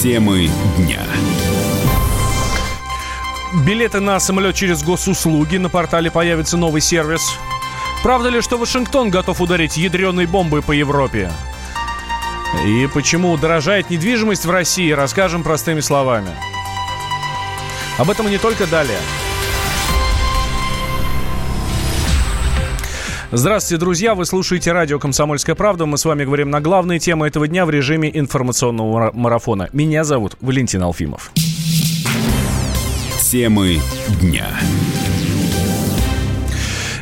Темы дня. Билеты на самолет через госуслуги. На портале появится новый сервис. Правда ли, что Вашингтон готов ударить ядреной бомбой по Европе? И почему дорожает недвижимость в России, расскажем простыми словами. Об этом и не только далее. Здравствуйте, друзья! Вы слушаете радио «Комсомольская правда». Мы с вами говорим на главные темы этого дня в режиме информационного марафона. Меня зовут Валентин Алфимов. Темы дня.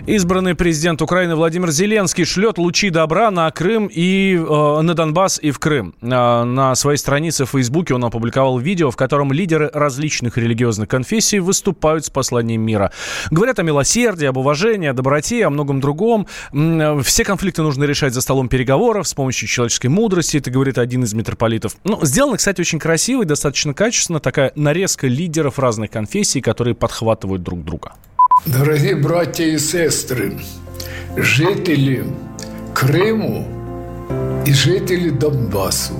Избранный президент Украины Владимир Зеленский шлет лучи добра на Крым и э, на Донбасс и в Крым. Э, на своей странице в Фейсбуке он опубликовал видео, в котором лидеры различных религиозных конфессий выступают с посланием мира. Говорят о милосердии, об уважении, о доброте, о многом другом. Все конфликты нужно решать за столом переговоров с помощью человеческой мудрости, это говорит один из митрополитов. Ну, сделано, кстати, очень красиво и достаточно качественно. Такая нарезка лидеров разных конфессий, которые подхватывают друг друга. Дорогі браття і сестри, жителі Криму і жителі Донбасу.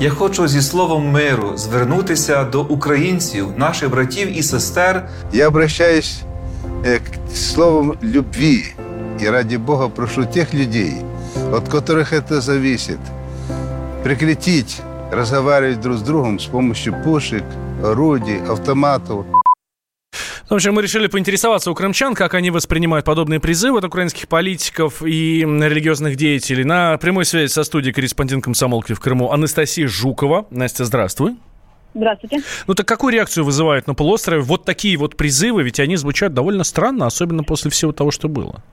Я хочу зі словом миру звернутися до українців, наших братів і сестер. Я обращаюсь э, к словом любви и ради Бога прошу тех людей, от которых это зависит, прекратить разговаривать друг с другом с помощью пушек, орудий, автоматов. В общем, мы решили поинтересоваться у крымчан, как они воспринимают подобные призывы от украинских политиков и религиозных деятелей. На прямой связи со студией корреспондент комсомолки в Крыму Анастасия Жукова. Настя, здравствуй. Здравствуйте. Ну так какую реакцию вызывают на полуострове вот такие вот призывы? Ведь они звучат довольно странно, особенно после всего того, что было.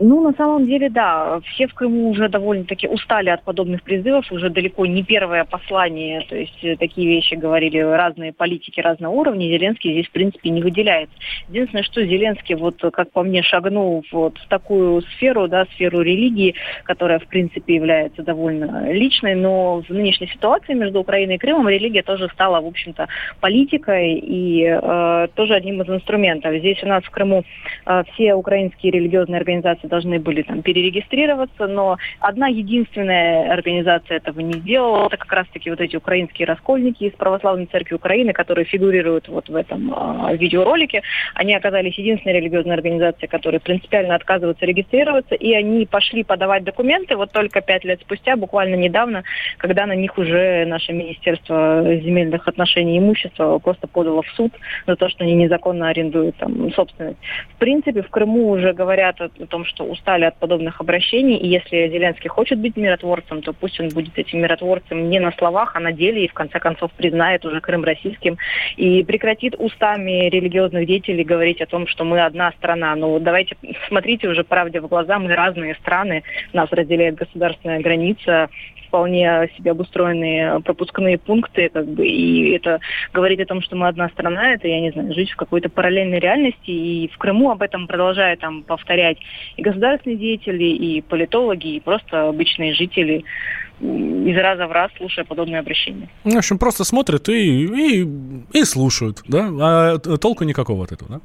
Ну, на самом деле, да, все в Крыму уже довольно-таки устали от подобных призывов, уже далеко не первое послание, то есть э, такие вещи говорили разные политики разного уровня, Зеленский здесь, в принципе, не выделяется. Единственное, что Зеленский, вот, как по мне, шагнул вот в такую сферу, да, сферу религии, которая, в принципе, является довольно личной, но в нынешней ситуации между Украиной и Крымом религия тоже стала, в общем-то, политикой и э, тоже одним из инструментов. Здесь у нас в Крыму э, все украинские религиозные организации должны были там перерегистрироваться, но одна единственная организация этого не сделала. Это как раз-таки вот эти украинские раскольники из Православной Церкви Украины, которые фигурируют вот в этом э, видеоролике. Они оказались единственной религиозной организацией, которые принципиально отказываются регистрироваться, и они пошли подавать документы вот только пять лет спустя, буквально недавно, когда на них уже наше Министерство земельных отношений и имущества просто подало в суд за то, что они незаконно арендуют там собственность. В принципе, в Крыму уже говорят о, о том, что устали от подобных обращений, и если Зеленский хочет быть миротворцем, то пусть он будет этим миротворцем не на словах, а на деле, и в конце концов признает уже Крым российским, и прекратит устами религиозных деятелей говорить о том, что мы одна страна. Ну, давайте смотрите уже правде в глаза, мы разные страны, нас разделяет государственная граница, вполне себе обустроенные пропускные пункты, как бы, и это говорит о том, что мы одна страна, это, я не знаю, жить в какой-то параллельной реальности, и в Крыму об этом продолжают там повторять и государственные деятели, и политологи, и просто обычные жители из раза в раз слушая подобные обращения. В общем, просто смотрят и, и, и слушают, да? А толку никакого от этого, да?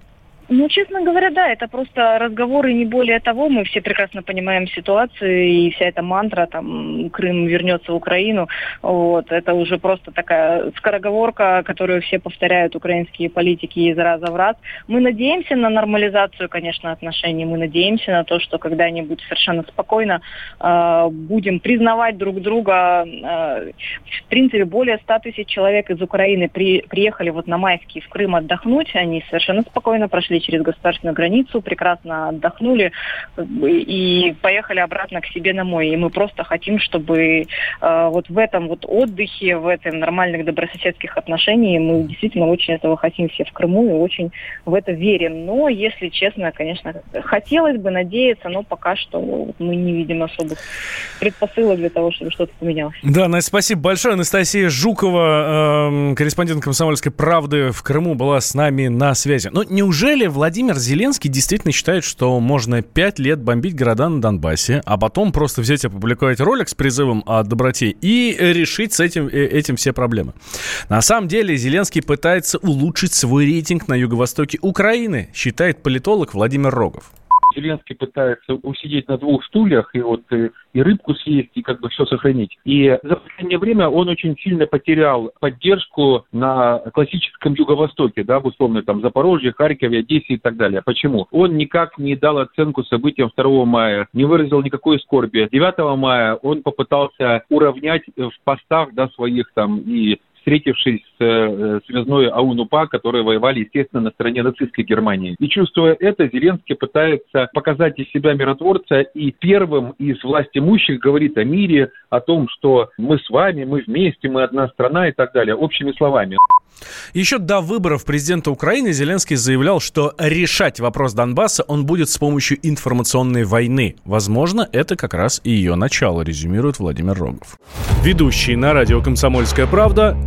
Ну, честно говоря, да, это просто разговоры, не более того. Мы все прекрасно понимаем ситуацию, и вся эта мантра, там, Крым вернется в Украину, вот, это уже просто такая скороговорка, которую все повторяют украинские политики из раза в раз. Мы надеемся на нормализацию, конечно, отношений, мы надеемся на то, что когда-нибудь совершенно спокойно э, будем признавать друг друга. Э, в принципе, более 100 тысяч человек из Украины при, приехали вот на майские в Крым отдохнуть, они совершенно спокойно прошли прошли через государственную границу, прекрасно отдохнули и поехали обратно к себе домой. И мы просто хотим, чтобы э, вот в этом вот отдыхе, в этом нормальных добрососедских отношениях мы действительно очень этого хотим все в Крыму и очень в это верим. Но, если честно, конечно, хотелось бы надеяться, но пока что мы не видим особых предпосылок для того, чтобы что-то поменялось. Да, Настя, спасибо большое. Анастасия Жукова, э, корреспондент «Комсомольской правды» в Крыму была с нами на связи. Ну, неужели Неужели Владимир Зеленский действительно считает, что можно пять лет бомбить города на Донбассе, а потом просто взять и опубликовать ролик с призывом о доброте и решить с этим, э, этим все проблемы? На самом деле Зеленский пытается улучшить свой рейтинг на юго-востоке Украины, считает политолог Владимир Рогов. Зеленский пытается усидеть на двух стульях и вот и, и рыбку съесть, и как бы все сохранить. И за последнее время он очень сильно потерял поддержку на классическом юго-востоке, да, в условно там Запорожье, Харькове, Одессе и так далее. Почему? Он никак не дал оценку событиям 2 мая, не выразил никакой скорби. 9 мая он попытался уравнять в постах, да, своих там и встретившись с э, связной АУН-УПА, которые воевали, естественно, на стороне нацистской Германии. И чувствуя это, Зеленский пытается показать из себя миротворца и первым из власть имущих говорит о мире, о том, что мы с вами, мы вместе, мы одна страна и так далее, общими словами. Еще до выборов президента Украины Зеленский заявлял, что решать вопрос Донбасса он будет с помощью информационной войны. Возможно, это как раз и ее начало, резюмирует Владимир Рогов. Ведущие на радио «Комсомольская правда»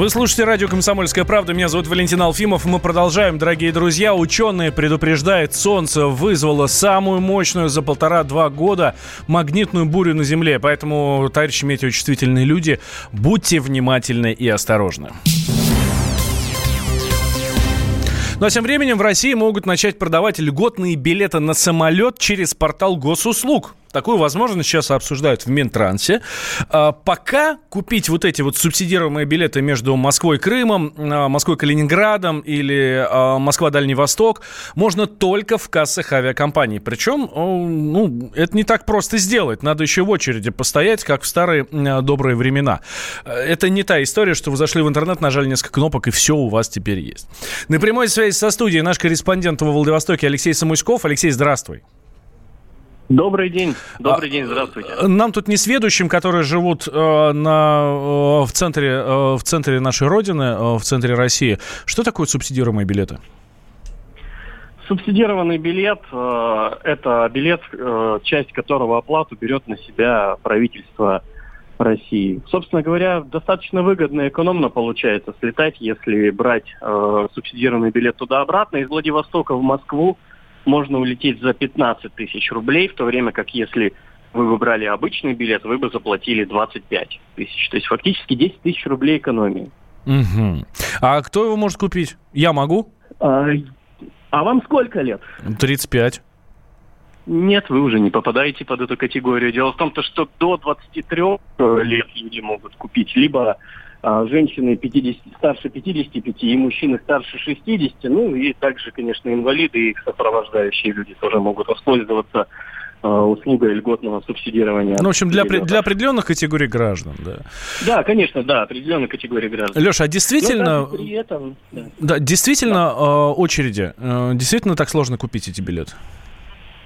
Вы слушаете радио «Комсомольская правда». Меня зовут Валентин Алфимов. Мы продолжаем, дорогие друзья. Ученые предупреждают, солнце вызвало самую мощную за полтора-два года магнитную бурю на Земле. Поэтому, товарищи метеочувствительные люди, будьте внимательны и осторожны. Ну а тем временем в России могут начать продавать льготные билеты на самолет через портал госуслуг. Такую возможность сейчас обсуждают в Минтрансе. А, пока купить вот эти вот субсидируемые билеты между Москвой и Крымом, а, Москвой и Калининградом или а, Москва-Дальний Восток можно только в кассах авиакомпаний. Причем, ну, это не так просто сделать. Надо еще в очереди постоять, как в старые добрые времена. Это не та история, что вы зашли в интернет, нажали несколько кнопок, и все у вас теперь есть. На прямой связи со студией наш корреспондент во Владивостоке Алексей Самуськов. Алексей, здравствуй. Добрый день. Добрый день, здравствуйте. Нам тут не сведущим, которые живут э, на, э, в, центре, э, в центре нашей Родины, в центре России. Что такое субсидируемые билеты? Субсидированный билет это билет, часть которого оплату берет на себя правительство России. Собственно говоря, достаточно выгодно и экономно получается слетать, если брать субсидированный билет туда-обратно. Из Владивостока в Москву можно улететь за 15 тысяч рублей, в то время как если вы бы брали обычный билет, вы бы заплатили 25 тысяч. То есть фактически 10 тысяч рублей экономии. Мгм. А кто его может купить? Я могу? А, а вам сколько лет? 35. Нет, вы уже не попадаете под эту категорию. Дело в том, то, что до 23 лет люди могут купить либо женщины 50, старше 55 и мужчины старше 60, ну и также, конечно, инвалиды и их сопровождающие люди тоже могут воспользоваться а, услугой льготного субсидирования. Ну, в общем, для, для определенных категорий граждан, да. Да, конечно, да, определенной категории граждан. Леша, а Но действительно, даже при этом, да. да, действительно э, очереди, э, действительно так сложно купить эти билеты?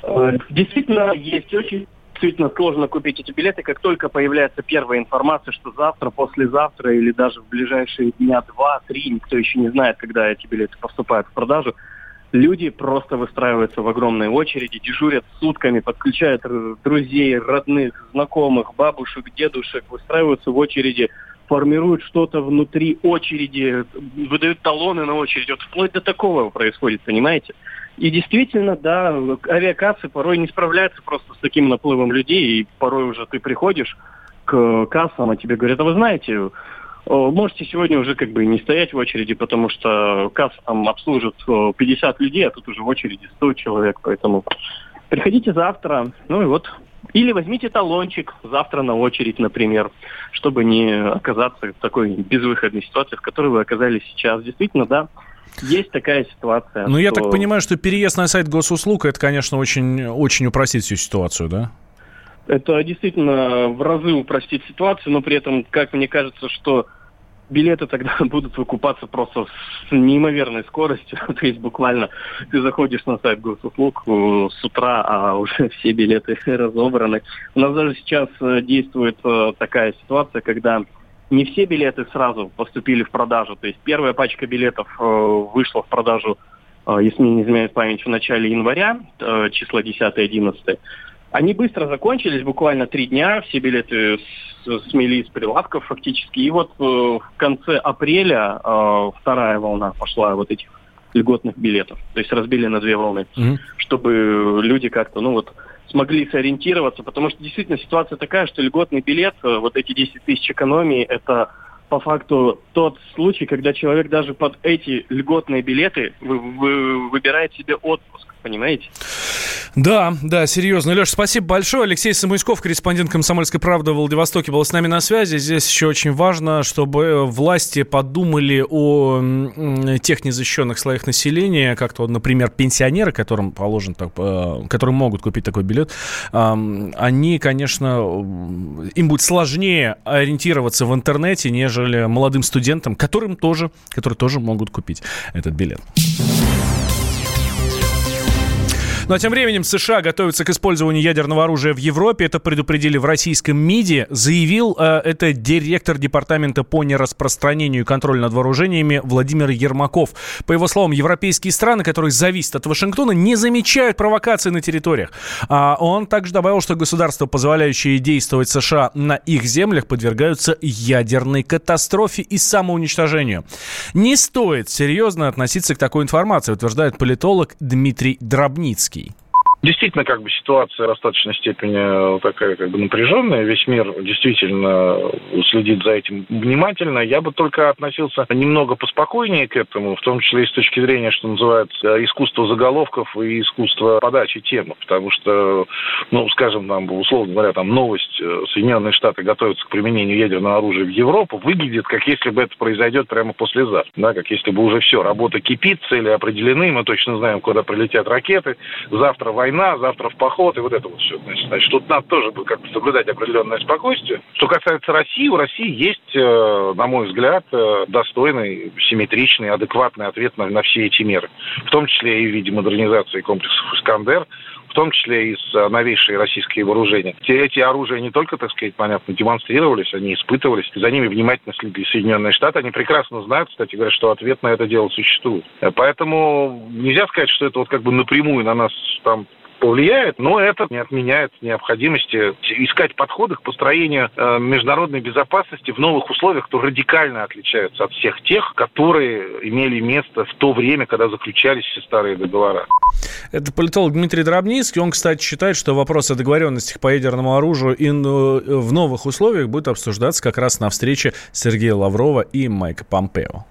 Э, Действительно, есть очень действительно сложно купить эти билеты, как только появляется первая информация, что завтра, послезавтра или даже в ближайшие дня два-три, никто еще не знает, когда эти билеты поступают в продажу, люди просто выстраиваются в огромной очереди, дежурят сутками, подключают р- друзей, родных, знакомых, бабушек, дедушек, выстраиваются в очереди, формируют что-то внутри очереди, выдают талоны на очередь. Вот вплоть до такого происходит, понимаете? И действительно, да, авиакассы порой не справляются просто с таким наплывом людей, и порой уже ты приходишь к кассам, а тебе говорят, а вы знаете, о, можете сегодня уже как бы не стоять в очереди, потому что касса там обслужит о, 50 людей, а тут уже в очереди 100 человек, поэтому приходите завтра, ну и вот. Или возьмите талончик завтра на очередь, например, чтобы не оказаться в такой безвыходной ситуации, в которой вы оказались сейчас. Действительно, да, есть такая ситуация. Ну, я что- так понимаю, что переезд на сайт госуслуг, это, конечно, очень, очень упростит всю ситуацию, да? Это действительно в разы упростит ситуацию, но при этом, как мне кажется, что билеты тогда будут выкупаться просто с неимоверной скоростью. То есть буквально ты заходишь на сайт госуслуг э, с утра, а уже все билеты разобраны. У нас даже сейчас э, действует э, такая ситуация, когда не все билеты сразу поступили в продажу. То есть первая пачка билетов вышла в продажу, если не изменяет память, в начале января, числа 10-11. Они быстро закончились, буквально три дня, все билеты смели с прилавков фактически. И вот э, в конце апреля э, вторая волна пошла вот этих льготных билетов. То есть разбили на две волны, mm-hmm. чтобы люди как-то, ну вот, смогли сориентироваться, потому что действительно ситуация такая, что льготный билет, э, вот эти 10 тысяч экономии, это по факту тот случай, когда человек даже под эти льготные билеты вы, вы, выбирает себе отпуск, понимаете? Да, да, серьезно. Леш, спасибо большое. Алексей Самуйсков, корреспондент «Комсомольской правды» в Владивостоке, был с нами на связи. Здесь еще очень важно, чтобы власти подумали о тех незащищенных слоях населения, как-то, например, пенсионеры, которым положен, так, э, которым могут купить такой билет, они, конечно, им будет сложнее ориентироваться в интернете, нежели молодым студентам, которым тоже, которые тоже могут купить этот билет. Ну а тем временем США готовятся к использованию ядерного оружия в Европе. Это предупредили в российском МИДе. Заявил э, это директор департамента по нераспространению и контролю над вооружениями Владимир Ермаков. По его словам, европейские страны, которые зависят от Вашингтона, не замечают провокаций на территориях. А он также добавил, что государства, позволяющие действовать США на их землях, подвергаются ядерной катастрофе и самоуничтожению. Не стоит серьезно относиться к такой информации, утверждает политолог Дмитрий Дробницкий. Polski. Действительно, как бы ситуация в достаточной степени такая как бы напряженная. Весь мир действительно следит за этим внимательно. Я бы только относился немного поспокойнее к этому, в том числе и с точки зрения, что называется, искусства заголовков и искусства подачи темы. Потому что, ну, скажем, там, условно говоря, там новость э, Соединенные Штаты готовятся к применению ядерного оружия в Европу, выглядит, как если бы это произойдет прямо послезавтра. Да, как если бы уже все, работа кипит, цели определены, мы точно знаем, куда прилетят ракеты. Завтра война война, завтра в поход и вот это вот все. Значит, значит тут надо тоже как-то соблюдать определенное спокойствие. Что касается России, у России есть, э, на мой взгляд, э, достойный, симметричный, адекватный ответ на, на все эти меры. В том числе и в виде модернизации комплексов «Искандер», в том числе и с э, новейшие российские вооружения. Те, эти оружия не только, так сказать, понятно, демонстрировались, они испытывались, за ними внимательно следили Соединенные Штаты. Они прекрасно знают, кстати говоря, что ответ на это дело существует. Поэтому нельзя сказать, что это вот как бы напрямую на нас там повлияет, но это не отменяет необходимости искать подходы к построению э, международной безопасности в новых условиях, которые радикально отличаются от всех тех, которые имели место в то время, когда заключались все старые договора. Это политолог Дмитрий Дробницкий. Он, кстати, считает, что вопрос о договоренностях по ядерному оружию и в новых условиях будет обсуждаться как раз на встрече Сергея Лаврова и Майка Помпео.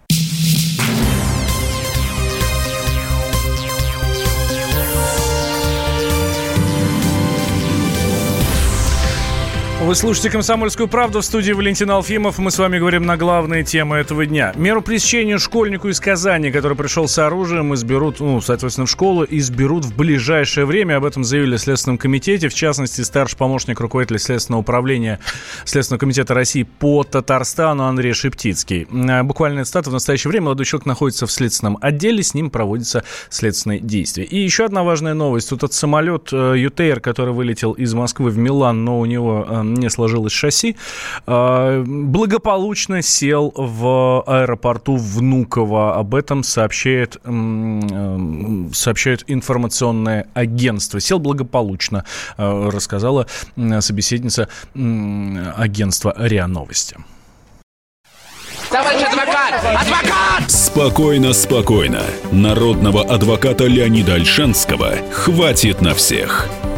Вы слушаете «Комсомольскую правду» в студии Валентин Алфимов. Мы с вами говорим на главные темы этого дня. Меру пресечения школьнику из Казани, который пришел с оружием, изберут, ну, соответственно, в школу, изберут в ближайшее время. Об этом заявили в Следственном комитете. В частности, старший помощник руководителя Следственного управления Следственного комитета России по Татарстану Андрей Шептицкий. Э, буквально цитата. В настоящее время молодой человек находится в следственном отделе, с ним проводятся следственные действия. И еще одна важная новость. Тут этот самолет э, Ютейр, который вылетел из Москвы в Милан, но у него э, не сложилось шасси, а, благополучно сел в аэропорту Внуково. Об этом сообщает, сообщает информационное агентство. Сел благополучно, а, рассказала собеседница агентства РИА Новости. Товарищ адвокат! Адвокат! Спокойно, спокойно. Народного адвоката Леонида Альшанского хватит на всех.